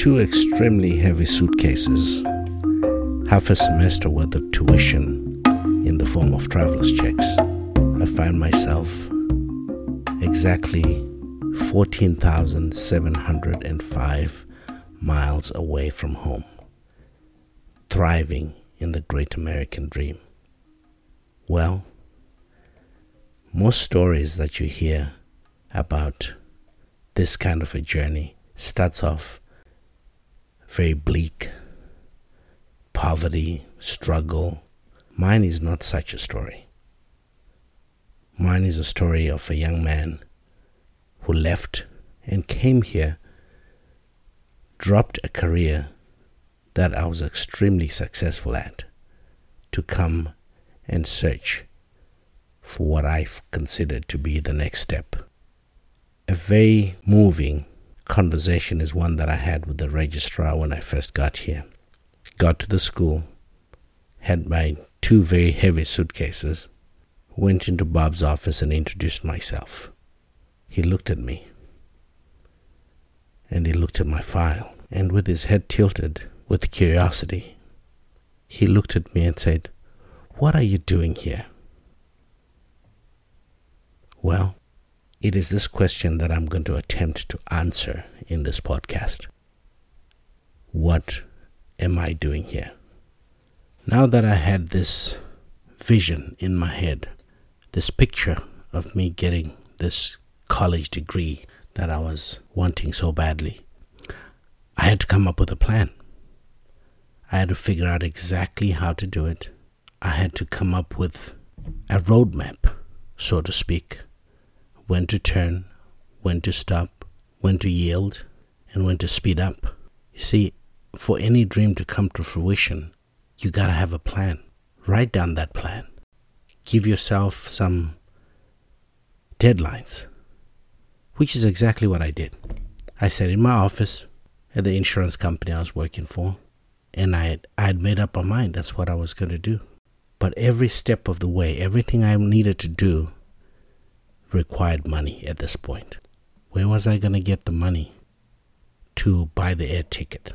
two extremely heavy suitcases, half a semester worth of tuition in the form of traveler's checks, I find myself exactly 14,705 miles away from home, thriving in the great American dream. Well, most stories that you hear about this kind of a journey starts off very bleak, poverty, struggle. Mine is not such a story. Mine is a story of a young man who left and came here, dropped a career that I was extremely successful at, to come and search for what I've considered to be the next step. A very moving conversation is one that I had with the registrar when I first got here. Got to the school, had my two very heavy suitcases, went into Bob's office and introduced myself. He looked at me and he looked at my file, and with his head tilted with curiosity, he looked at me and said, What are you doing here? Well, it is this question that I'm going to attempt to answer in this podcast. What am I doing here? Now that I had this vision in my head, this picture of me getting this college degree that I was wanting so badly, I had to come up with a plan. I had to figure out exactly how to do it. I had to come up with a roadmap, so to speak, when to turn, when to stop, when to yield, and when to speed up. You see, for any dream to come to fruition, you gotta have a plan. Write down that plan. Give yourself some deadlines, which is exactly what I did. I sat in my office at the insurance company I was working for, and I had, I had made up my mind that's what I was going to do. But every step of the way, everything I needed to do required money at this point. Where was I going to get the money to buy the air ticket?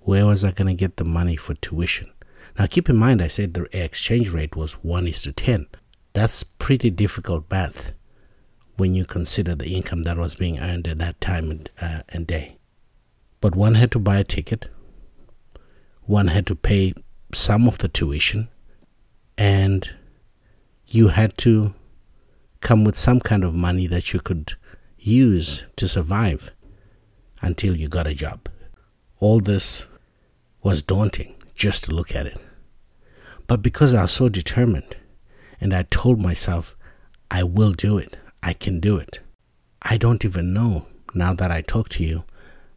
Where was I going to get the money for tuition? Now, keep in mind, I said the exchange rate was 1 is to 10. That's pretty difficult math when you consider the income that was being earned at that time and, uh, and day. But one had to buy a ticket, one had to pay some of the tuition, and you had to come with some kind of money that you could use to survive until you got a job. All this was daunting just to look at it. But because I was so determined and I told myself, I will do it, I can do it, I don't even know now that I talk to you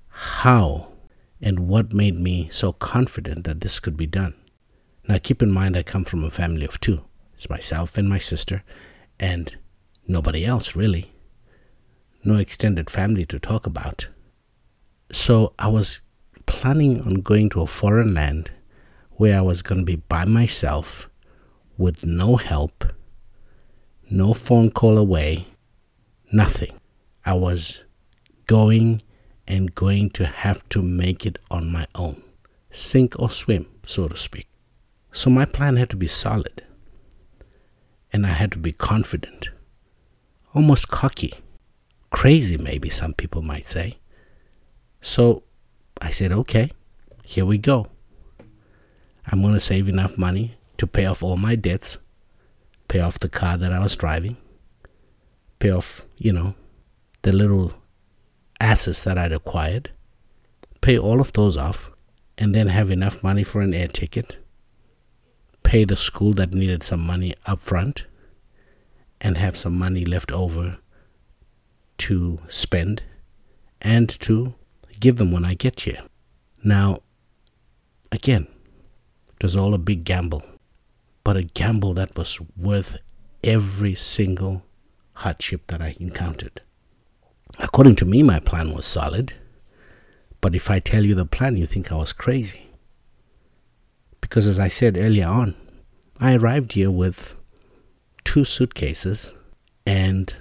how and what made me so confident that this could be done. Now, keep in mind, I come from a family of two it's myself and my sister, and nobody else really. No extended family to talk about. So I was planning on going to a foreign land where I was going to be by myself with no help, no phone call away, nothing. I was going and going to have to make it on my own, sink or swim, so to speak. So my plan had to be solid, and I had to be confident almost cocky, crazy, maybe some people might say. So I said, okay, here we go. I'm going to save enough money to pay off all my debts, pay off the car that I was driving, pay off, you know, the little assets that I'd acquired, pay all of those off, and then have enough money for an air ticket, pay the school that needed some money up front, and have some money left over to spend and to give them when I get here. Now, again, it was all a big gamble, but a gamble that was worth every single hardship that I encountered. According to me, my plan was solid, but if I tell you the plan, you think I was crazy. Because as I said earlier on, I arrived here with two suitcases and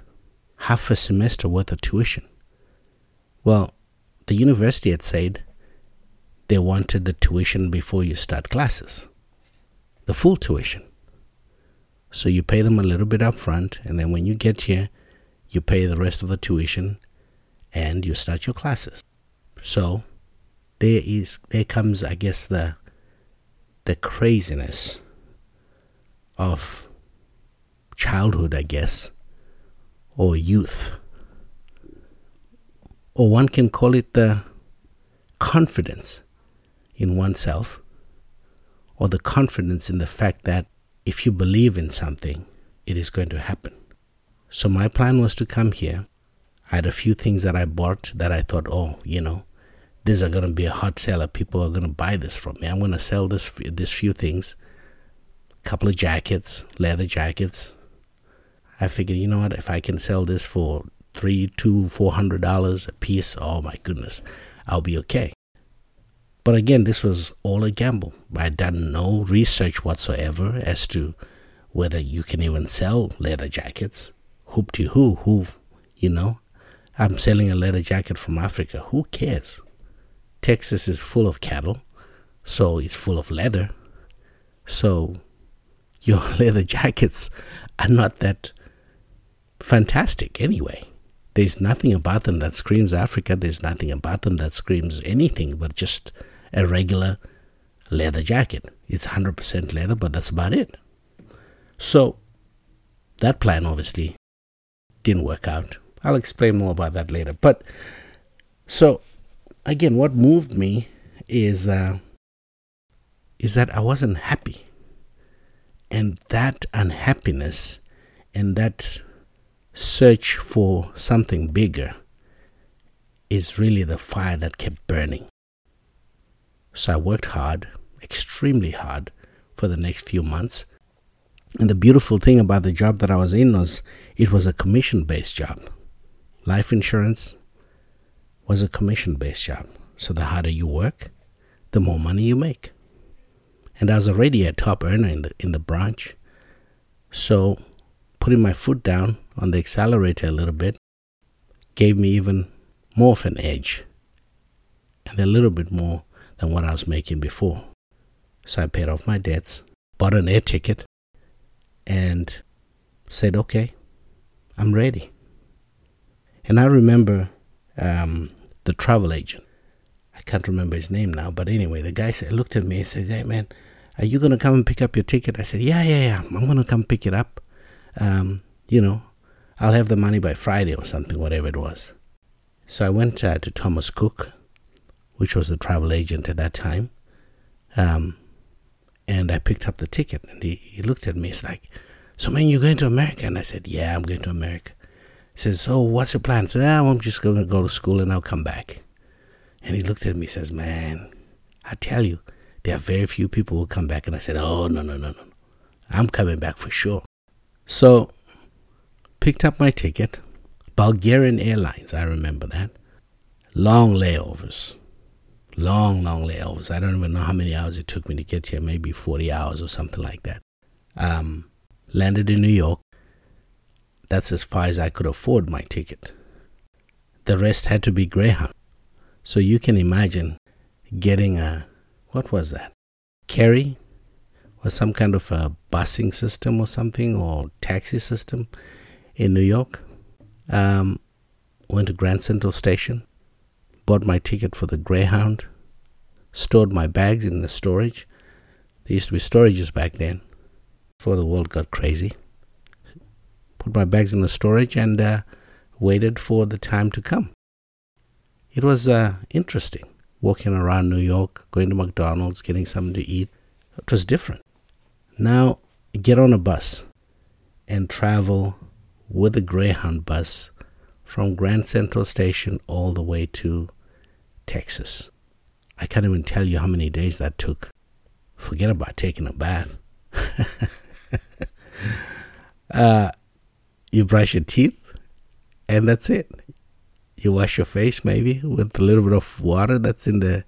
half a semester worth of tuition. Well, the university had said they wanted the tuition before you start classes, the full tuition. So you pay them a little bit up front, and then when you get here, you pay the rest of the tuition and you start your classes. So there is there comes I guess the the craziness of childhood, I guess, or youth. Or one can call it the confidence in oneself, or the confidence in the fact that if you believe in something, it is going to happen. So my plan was to come here. I had a few things that I bought that I thought, oh, you know, these are going to be a hot seller. People are going to buy this from me. I'm going to sell this this few things. A couple of jackets, leather jackets, I figured, you know what, if I can sell this for three, two, four hundred dollars a piece, oh my goodness, I'll be okay. But again, this was all a gamble. I'd done no research whatsoever as to whether you can even sell leather jackets. Hoop to who, who, you know, I'm selling a leather jacket from Africa. Who cares? Texas is full of cattle, so it's full of leather. So your leather jackets are not that fantastic anyway. There's nothing about them that screams Africa. There's nothing about them that screams anything but just a regular leather jacket. It's 100% leather, but that's about it. So, that plan obviously didn't work out. I'll explain more about that later. But, so, again, what moved me is, uh, is that I wasn't happy. And that unhappiness and that search for something bigger is really the fire that kept burning. So I worked hard, extremely hard, for the next few months. And the beautiful thing about the job that I was in was it was a commission based job. Life insurance was a commission based job. So the harder you work, the more money you make. And I was already a top earner in the in the branch. So putting my foot down on the accelerator a little bit gave me even more of an edge and a little bit more than what I was making before. So I paid off my debts, bought an air ticket, and said, okay, I'm ready. And I remember um, the travel agent. I can't remember his name now, but anyway, the guy said, looked at me and said, hey, man, are you going to come and pick up your ticket? I said, yeah, yeah, yeah, I'm going to come pick it up. Um, you know, I'll have the money by Friday or something, whatever it was. So I went uh, to Thomas Cook, which was the travel agent at that time, um, and I picked up the ticket. And he, he looked at me. He's like, "So, man, you're going to America?" And I said, "Yeah, I'm going to America." He says, "So, what's your plan?" I said, ah, "I'm just going to go to school and I'll come back." And he looked at me. Says, "Man, I tell you, there are very few people who come back." And I said, "Oh no, no, no, no, I'm coming back for sure." So picked up my ticket. Bulgarian Airlines, I remember that. Long layovers. Long, long layovers. I don't even know how many hours it took me to get here, maybe 40 hours or something like that. Um, landed in New York. That's as far as I could afford my ticket. The rest had to be Greyhound. So you can imagine getting a, what was that? Carey or some kind of a busing system or something or taxi system in New York. Um, went to Grand Central Station, bought my ticket for the Greyhound, stored my bags in the storage. There used to be storages back then, before the world got crazy. Put my bags in the storage and uh, waited for the time to come. It was uh, interesting walking around New York, going to McDonald's, getting something to eat. It was different. Now, get on a bus and travel with a Greyhound bus from Grand Central Station all the way to Texas. I can't even tell you how many days that took. Forget about taking a bath. uh, you brush your teeth, and that's it. You wash your face maybe with a little bit of water that's in the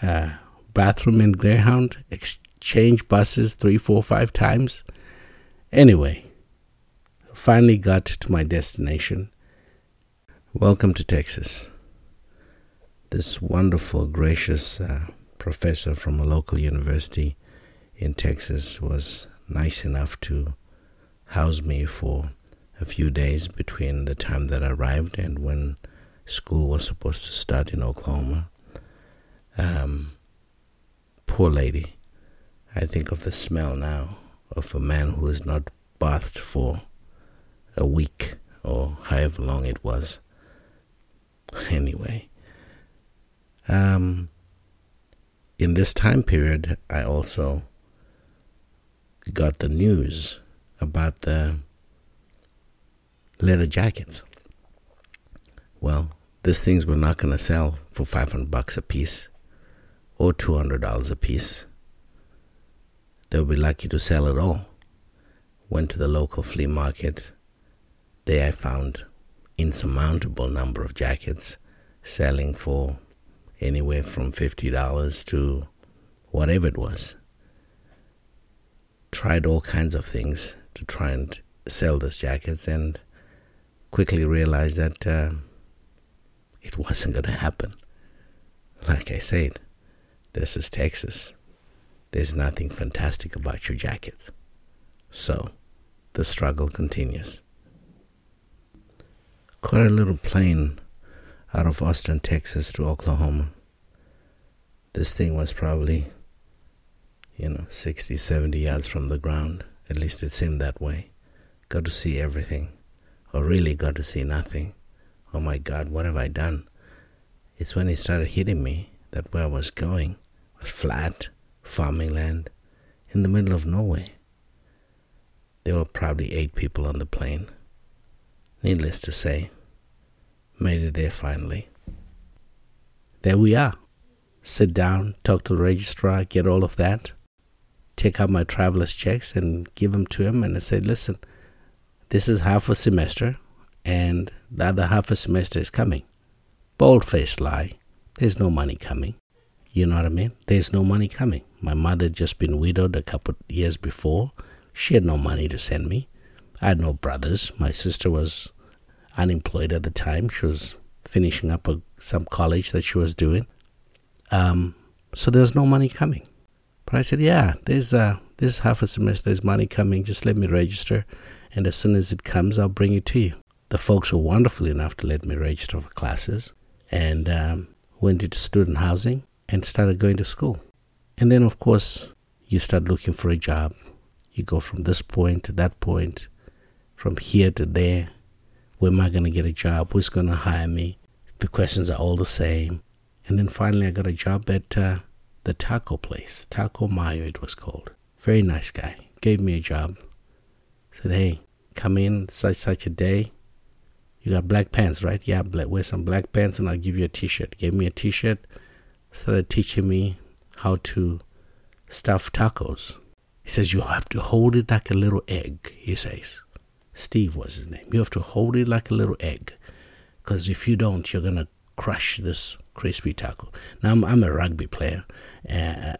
uh, bathroom in Greyhound. Exchange buses three, four, five times. Anyway, finally got to my destination. Welcome to Texas. This wonderful, gracious uh, professor from a local university in Texas was nice enough to house me for a few days between the time that I arrived and when school was supposed to start in Oklahoma. Um, poor lady. I think of the smell now of a man who is not bathed for a week or however long it was. Anyway, um, in this time period, I also got the news about the leather jackets. Well, these things were not going to sell for 500 bucks a piece or $200 a piece. They would be lucky to sell it all. Went to the local flea market. There I found insurmountable number of jackets selling for anywhere from $50 to whatever it was. Tried all kinds of things to try and sell those jackets and quickly realized that uh, it wasn't going to happen. Like I said, this is Texas. There's nothing fantastic about your jackets. So, the struggle continues. Caught a little plane out of Austin, Texas to Oklahoma. This thing was probably, you know, 60, 70 yards from the ground. At least it seemed that way. Got to see everything, or really got to see nothing. Oh my God, what have I done? It's when it started hitting me that where I was going was flat, farming land, in the middle of nowhere. There were probably eight people on the plane. Needless to say, made it there finally. There we are. Sit down, talk to the registrar, get all of that, take out my traveler's checks and give them to him. And I said, listen, this is half a semester, and the other half a semester is coming. Bold faced lie. There's no money coming. You know what I mean? There's no money coming. My mother had just been widowed a couple years before. She had no money to send me. I had no brothers. My sister was unemployed at the time. She was finishing up a, some college that she was doing. Um, so there was no money coming. But I said, yeah, there's uh, this half a semester, there's money coming. Just let me register, and as soon as it comes, I'll bring it to you. The folks were wonderful enough to let me register for classes, and um, went into student housing and started going to school. And then, of course, you start looking for a job. You go from this point to that point, from here to there, where am I going to get a job? Who's going to hire me? The questions are all the same. And then finally, I got a job at uh, the taco place, Taco Mayo, it was called. Very nice guy. Gave me a job. Said, hey, come in such such a day. You got black pants, right? Yeah, black, wear some black pants and I'll give you a t-shirt. Gave me a t-shirt. Started teaching me how to stuff tacos. He says, you have to hold it like a little egg, he says. Steve was his name. You have to hold it like a little egg, because if you don't, you're gonna crush this crispy taco. Now I'm, I'm a rugby player, uh,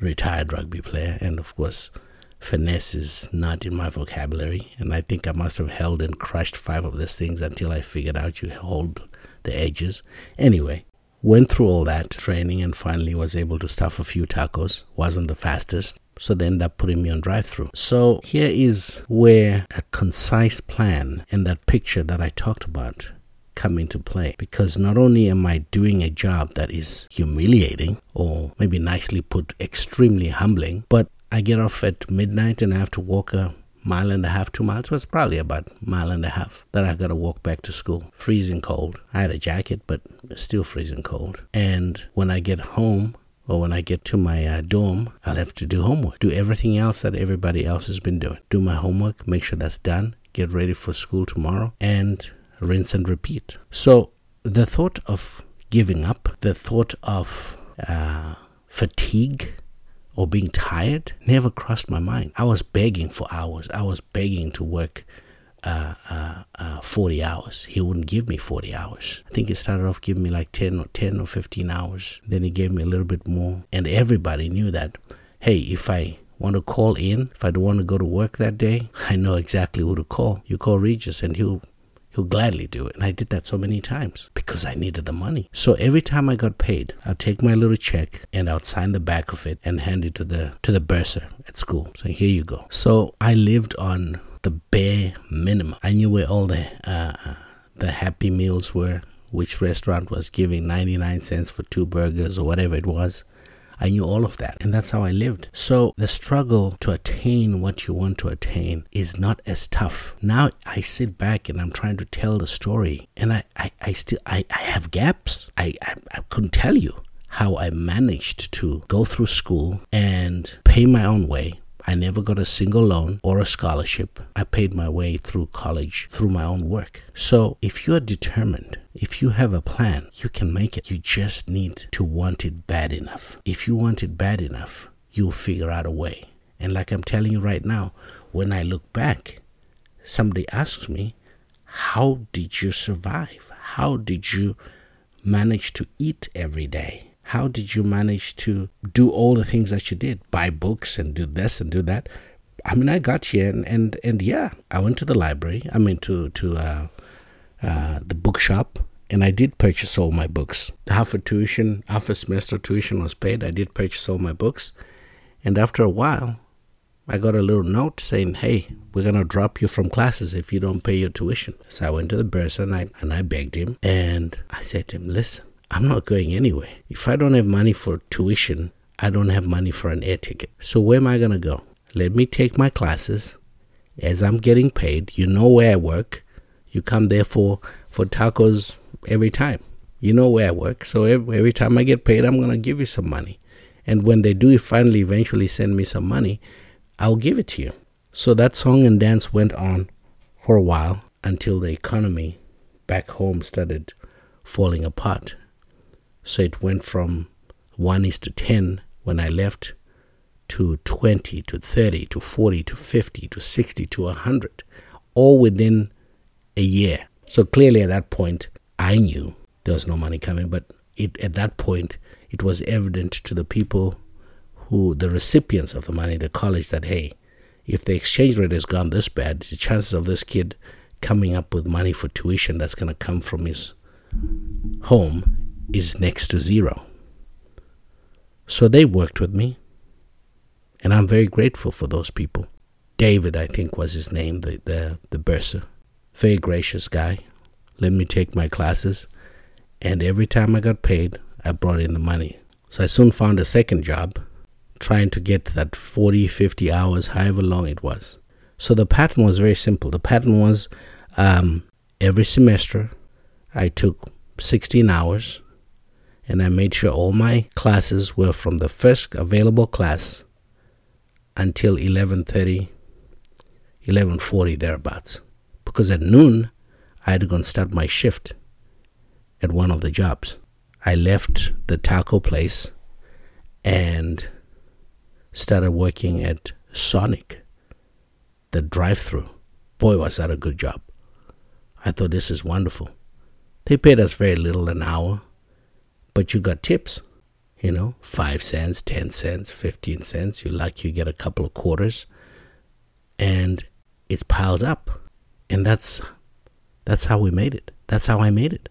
retired rugby player, and of course, finesse is not in my vocabulary. And I think I must have held and crushed five of these things until I figured out you hold the edges. Anyway, went through all that training and finally was able to stuff a few tacos. Wasn't the fastest, so they end up putting me on drive through. So here is where a concise plan and that picture that I talked about come into play because not only am I doing a job that is humiliating or maybe nicely put extremely humbling, but I get off at midnight and I have to walk a mile and a half, two miles. Was probably about mile and a half that I got to walk back to school. Freezing cold. I had a jacket, but still freezing cold. And when I get home, or when I get to my uh, dorm, I'll have to do homework, do everything else that everybody else has been doing. Do my homework, make sure that's done, get ready for school tomorrow, and rinse and repeat. So the thought of giving up, the thought of uh, fatigue, or being tired never crossed my mind. I was begging for hours. I was begging to work uh, uh, uh, 40 hours. He wouldn't give me 40 hours. I think he started off giving me like 10 or 10 or 15 hours. Then he gave me a little bit more. And everybody knew that, hey, if I want to call in, if I don't want to go to work that day, I know exactly who to call. You call Regis and he'll He'll gladly do it. And I did that so many times because I needed the money. So every time I got paid, I'd take my little check and I'd sign the back of it and hand it to the to the bursar at school. So here you go. So I lived on the bare minimum. I knew where all the uh, the happy meals were, which restaurant was giving 99 cents for two burgers or whatever it was. I knew all of that, and that's how I lived. So the struggle to attain what you want to attain is not as tough. Now I sit back and I'm trying to tell the story, and I, I, I still I, I have gaps. I, I, I couldn't tell you how I managed to go through school and pay my own way I never got a single loan or a scholarship. I paid my way through college through my own work. So if you're determined, if you have a plan, you can make it. You just need to want it bad enough. If you want it bad enough, you'll figure out a way. And like I'm telling you right now, when I look back, somebody asks me, How did you survive? How did you manage to eat every day? How did you manage to do all the things that you did? Buy books and do this and do that. I mean, I got here and, and, and yeah, I went to the library. I mean, to, to uh, uh, the bookshop and I did purchase all my books. Half a tuition, half a semester tuition was paid. I did purchase all my books. And after a while, I got a little note saying, hey, we're going to drop you from classes if you don't pay your tuition. So I went to the bursar and I, and I begged him. And I said to him, listen, I'm not going anywhere. If I don't have money for tuition, I don't have money for an air ticket. So where am I going to go? Let me take my classes. As I'm getting paid, you know where I work. You come there for, for tacos every time. You know where I work. So every, every time I get paid, I'm going to give you some money. And when they do finally eventually send me some money, I'll give it to you. So that song and dance went on for a while until the economy back home started falling apart. So it went from 1 is to 10 when I left to 20 to 30 to 40 to 50 to 60 to 100, all within a year. So clearly at that point, I knew there was no money coming, but it, at that point, it was evident to the people who, the recipients of the money, the college, that hey, if the exchange rate has gone this bad, the chances of this kid coming up with money for tuition that's going to come from his home is next to zero. So they worked with me, and I'm very grateful for those people. David, I think, was his name, the, the, the bursar. Very gracious guy. Let me take my classes, and every time I got paid, I brought in the money. So I soon found a second job, trying to get that 40, 50 hours, however long it was. So the pattern was very simple. The pattern was um, every semester I took 16 hours and I made sure all my classes were from the first available class until 11:30 11:40 thereabouts because at noon I had to go and start my shift at one of the jobs. I left the taco place and started working at Sonic, the drive-through. Boy, was that a good job. I thought this is wonderful. They paid us very little an hour but you got tips, you know, five cents, 10 cents, 15 cents. You're lucky you get a couple of quarters and it piles up. And that's, that's how we made it. That's how I made it.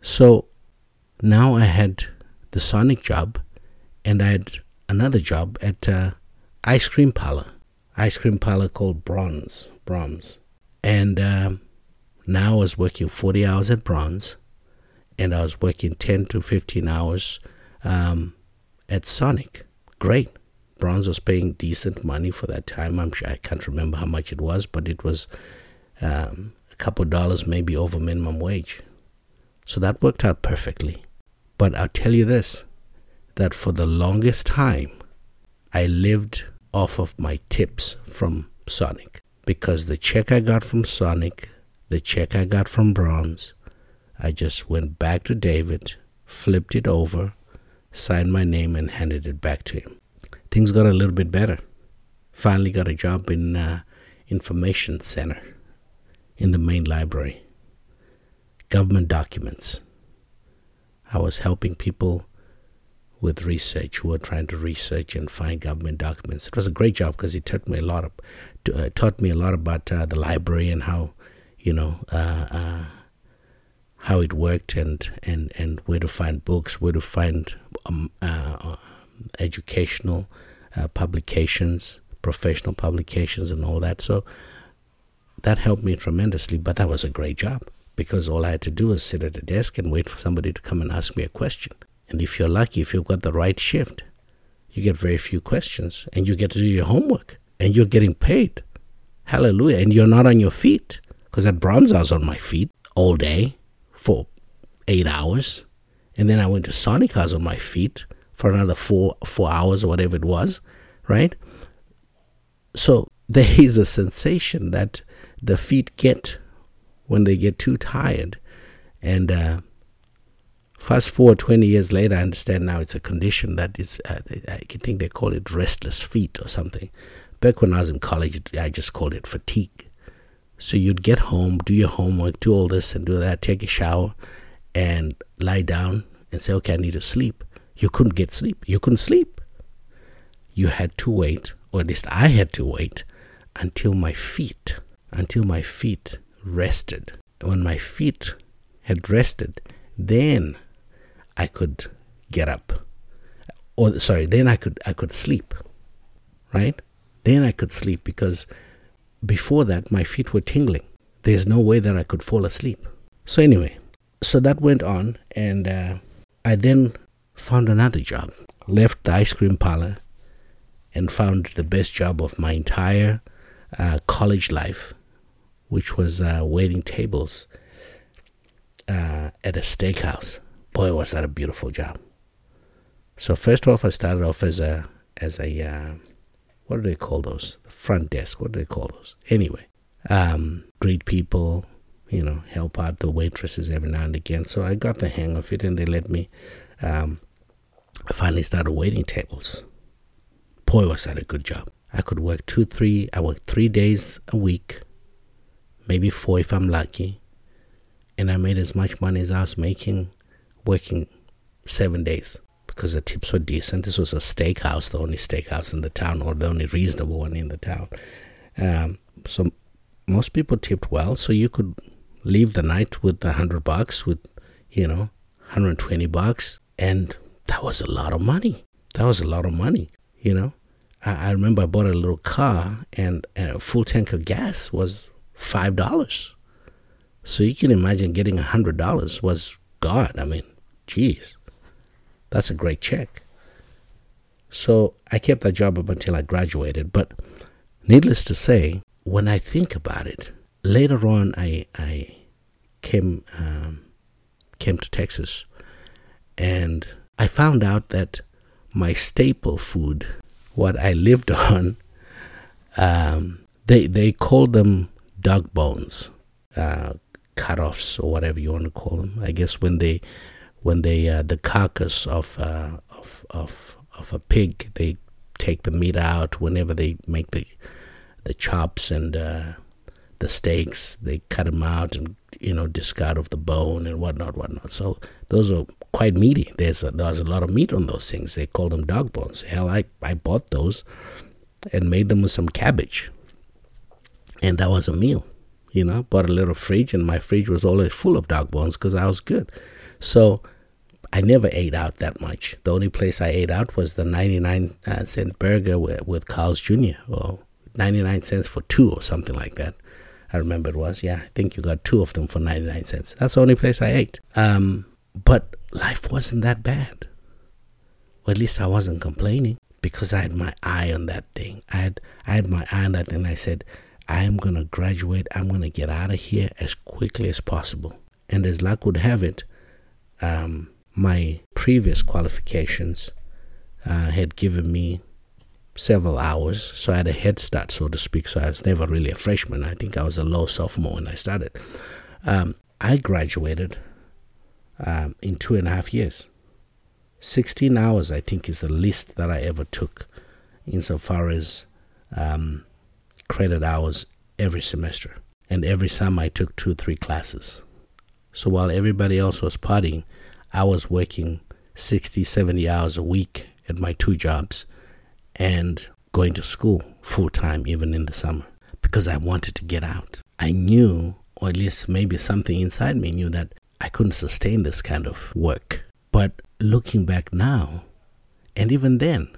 So now I had the Sonic job and I had another job at uh, ice cream parlor, ice cream parlor called Bronze, Braum's. And um, now I was working 40 hours at Bronze and I was working 10 to 15 hours um, at Sonic. Great. Bronze was paying decent money for that time. I'm sure I can't remember how much it was, but it was um, a couple dollars, maybe over minimum wage. So that worked out perfectly. But I'll tell you this that for the longest time, I lived off of my tips from Sonic because the check I got from Sonic, the check I got from Bronze, I just went back to David, flipped it over, signed my name, and handed it back to him. Things got a little bit better. Finally got a job in uh, information center in the main library. Government documents. I was helping people with research who were trying to research and find government documents. It was a great job because it taught me a lot of, uh, taught me a lot about uh, the library and how you know, uh, uh, how it worked and, and, and where to find books, where to find um, uh, educational uh, publications, professional publications, and all that. So that helped me tremendously, but that was a great job because all I had to do was sit at a desk and wait for somebody to come and ask me a question. And if you're lucky, if you've got the right shift, you get very few questions and you get to do your homework and you're getting paid. Hallelujah. And you're not on your feet because at Braum's I was on my feet all day for eight hours. And then I went to Sonic, I on my feet for another four four hours or whatever it was, right? So there is a sensation that the feet get when they get too tired. And uh, fast forward 20 years later, I understand now it's a condition that is, uh, I think they call it restless feet or something. Back when I was in college, I just called it fatigue. So you'd get home, do your homework, do all this and do that, take a shower, and lie down and say, okay, I need to sleep. You couldn't get sleep. You couldn't sleep. You had to wait, or at least I had to wait, until my feet, until my feet rested. When my feet had rested, then I could get up. Or sorry, then I could I could sleep. Right? Then I could sleep because before that my feet were tingling. There's no way that I could fall asleep. So anyway, so that went on and uh, I then found another job. Left the ice cream parlor and found the best job of my entire uh, college life which was uh, waiting tables uh, at a steakhouse. Boy, was that a beautiful job! So first off, I started off as a as a uh, what do they call those? The front desk. What do they call those? Anyway, um, greet people, you know, help out the waitresses every now and again. So I got the hang of it, and they let me. Um, I finally started waiting tables. Boy, was that a good job! I could work two, three. I worked three days a week maybe four if I'm lucky. And I made as much money as I was making working seven days because the tips were decent. This was a steakhouse, the only steakhouse in the town, or the only reasonable one in the town. Um, so most people tipped well, so you could leave the night with a hundred bucks, with you know, 120 bucks, and that was a lot of money. That was a lot of money, you know. I, I remember I bought a little car, and, and a full tank of gas was five dollars. So you can imagine getting a hundred dollars was God. I mean, geez, that's a great check. So I kept that job up until I graduated. But needless to say, when I think about it, later on I I came um, came to Texas, and I found out that my staple food, what I lived on, um, they they called them dog bones, uh, cut-offs or whatever you want to call them. I guess when they when they uh, the carcass of uh, of of of a pig, they take the meat out. Whenever they make the the chops and uh, the steaks, they cut them out and you know discard of the bone and whatnot, whatnot. So those are quite meaty. There's a, there's a lot of meat on those things. They call them dog bones. Hell, I I bought those and made them with some cabbage and that was a meal. You know, bought a little fridge, and my fridge was always full of dog bones because I was good. So I never ate out that much. The only place I ate out was the 99 cent burger with, with Carl's Jr. or 99 cents for two or something like that. I remember it was. Yeah, I think you got two of them for 99 cents. That's the only place I ate. Um, but life wasn't that bad. Or at least I wasn't complaining because I had my eye on that thing. I had I had my eye on that thing. I said, I am going to graduate. I'm going to get out of here as quickly as possible. And as luck would have it, um, my previous qualifications uh, had given me several hours, so I had a head start, so to speak. So I was never really a freshman. I think I was a low sophomore when I started. Um, I graduated um, in two and a half years. 16 hours, I think, is the least that I ever took insofar as um, credit hours every semester. And every summer I took two or three classes. So while everybody else was partying, I was working 60, 70 hours a week at my two jobs and going to school full time, even in the summer, because I wanted to get out. I knew or at least maybe something inside me knew that I couldn't sustain this kind of work. But looking back now, and even then,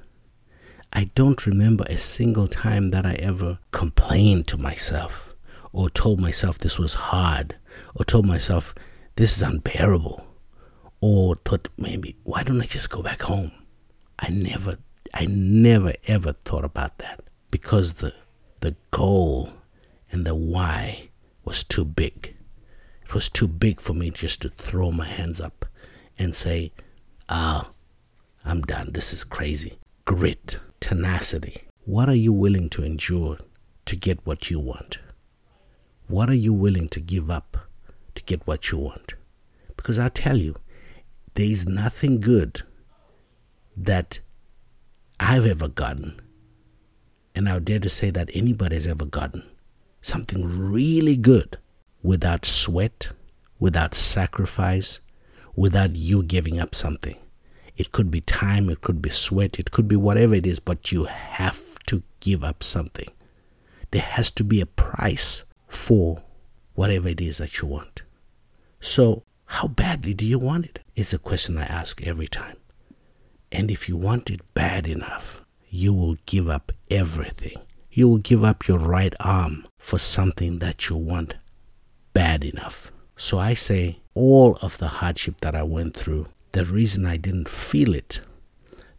I don't remember a single time that I ever complained to myself or told myself this was hard or told myself this is unbearable or thought maybe why don't I just go back home? I never I never ever thought about that because the the goal and the why was too big. It was too big for me just to throw my hands up and say, ah, I'm done. This is crazy. Grit, tenacity. What are you willing to endure to get what you want? What are you willing to give up to get what you want? Because I'll tell you, there is nothing good that I've ever gotten, and I dare to say that anybody has ever gotten something really good without sweat, without sacrifice, without you giving up something. It could be time, it could be sweat, it could be whatever it is, but you have to give up something. There has to be a price for whatever it is that you want. So, how badly do you want it? Is a question I ask every time. And if you want it bad enough, you will give up everything. You will give up your right arm for something that you want bad enough. So I say, all of the hardship that I went through, the reason I didn't feel it,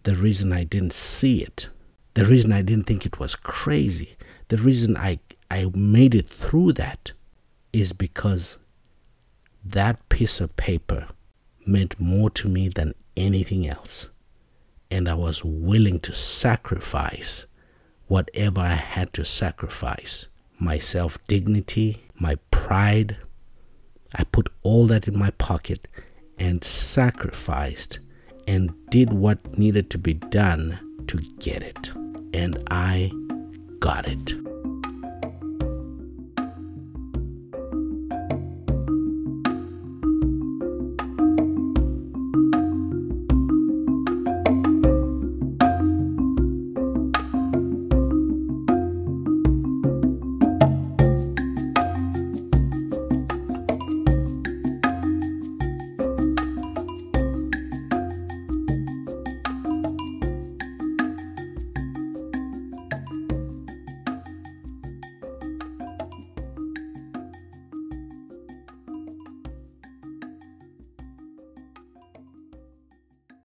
the reason I didn't see it, the reason I didn't think it was crazy, the reason I, I made it through that is because that piece of paper meant more to me than anything else. And I was willing to sacrifice whatever I had to sacrifice my self dignity, my pride. I put all that in my pocket and sacrificed and did what needed to be done to get it. And I got it.